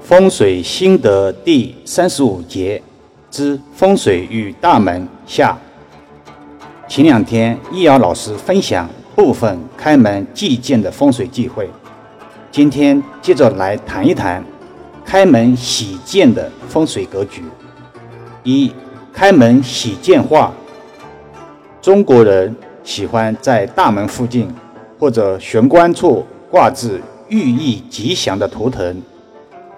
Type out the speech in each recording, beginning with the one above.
风水心得第三十五节之风水与大门下。前两天易遥老师分享部分开门忌见的风水忌讳，今天接着来谈一谈开门喜见的风水格局。一、开门喜见画。中国人喜欢在大门附近或者玄关处挂置寓意吉祥的图腾。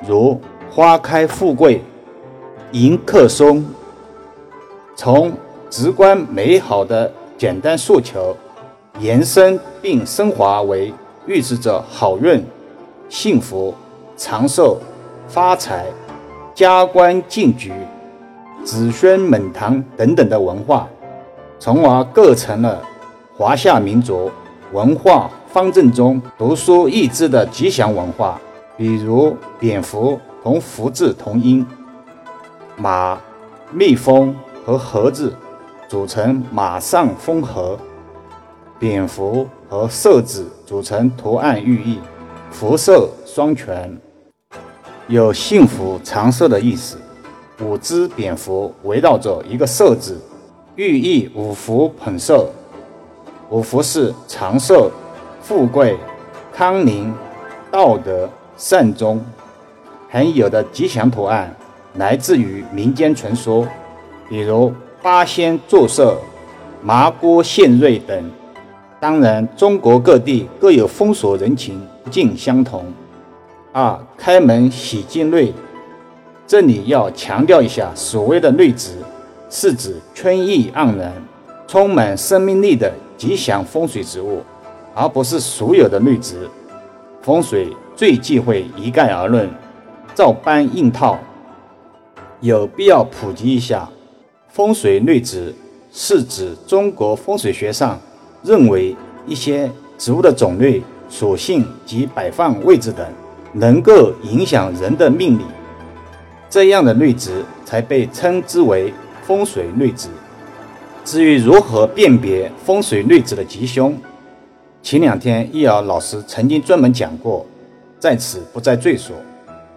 如花开富贵、迎客松，从直观美好的简单诉求，延伸并升华为预示着好运、幸福、长寿、发财、加官进爵、子孙满堂等等的文化，从而构成了华夏民族文化方阵中独树一帜的吉祥文化。比如蝙蝠同福字同音，马、蜜蜂和盒子组成马上蜂盒，蝙蝠和色子组成图案寓意，福寿双全，有幸福长寿的意思。五只蝙蝠围绕着一个寿字，寓意五福捧寿。五福是长寿、富贵、康宁、道德。善终，很有的吉祥图案来自于民间传说，比如八仙坐寿、麻锅献瑞等。当然，中国各地各有风俗人情，不尽相同。二开门喜进瑞，这里要强调一下，所谓的瑞字，是指春意盎然、充满生命力的吉祥风水植物，而不是所有的绿植。风水。最忌讳一概而论，照搬硬套。有必要普及一下，风水类植是指中国风水学上认为一些植物的种类、属性及摆放位置等能够影响人的命理，这样的类植才被称之为风水类植。至于如何辨别风水类植的吉凶，前两天易遥老师曾经专门讲过。在此不再赘述。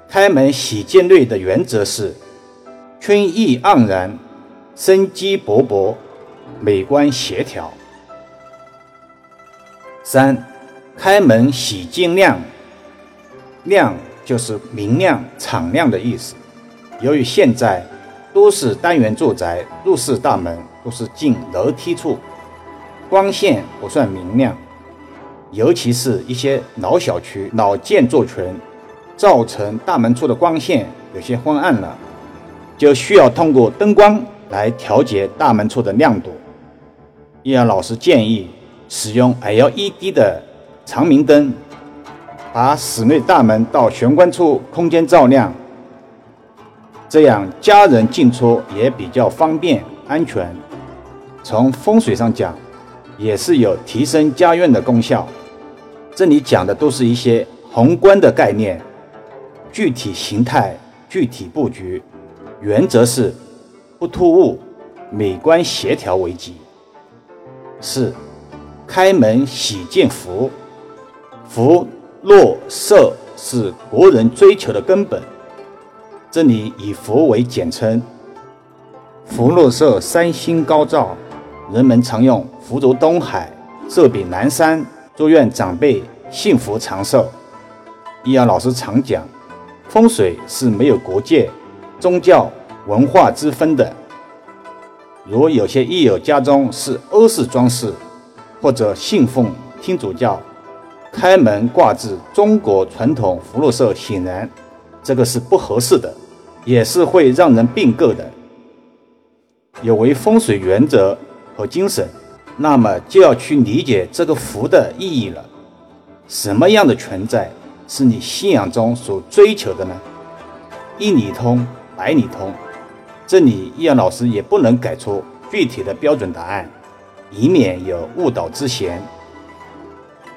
开门喜见瑞的原则是：春意盎然，生机勃勃，美观协调。三，开门喜见亮，亮就是明亮、敞亮的意思。由于现在都市单元住宅，入室大门都是进楼梯处，光线不算明亮。尤其是一些老小区、老建筑群，造成大门处的光线有些昏暗了，就需要通过灯光来调节大门处的亮度。易阳老师建议使用 LED 的长明灯，把室内大门到玄关处空间照亮，这样家人进出也比较方便安全。从风水上讲，也是有提升家院的功效。这里讲的都是一些宏观的概念，具体形态、具体布局，原则是不突兀、美观协调为基。四，开门喜见福，福禄寿是国人追求的根本。这里以福为简称，福禄寿三星高照，人们常用福如东海，寿比南山。祝愿长辈幸福长寿。易阳老师常讲，风水是没有国界、宗教、文化之分的。如有些益友家中是欧式装饰，或者信奉天主教，开门挂置中国传统福禄寿，显然这个是不合适的，也是会让人并购的，有违风水原则和精神。那么就要去理解这个福的意义了。什么样的存在是你信仰中所追求的呢？一理通百里通，这里易阳老师也不能给出具体的标准答案，以免有误导之嫌。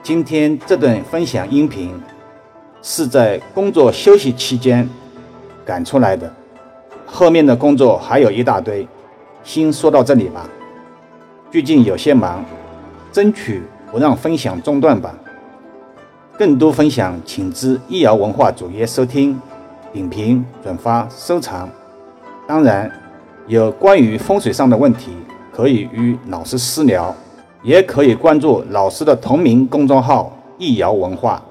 今天这段分享音频是在工作休息期间赶出来的，后面的工作还有一大堆，先说到这里吧。最近有些忙，争取不让分享中断吧。更多分享，请至易瑶文化主页收听，点评、转发、收藏。当然，有关于风水上的问题，可以与老师私聊，也可以关注老师的同名公众号“易瑶文化”。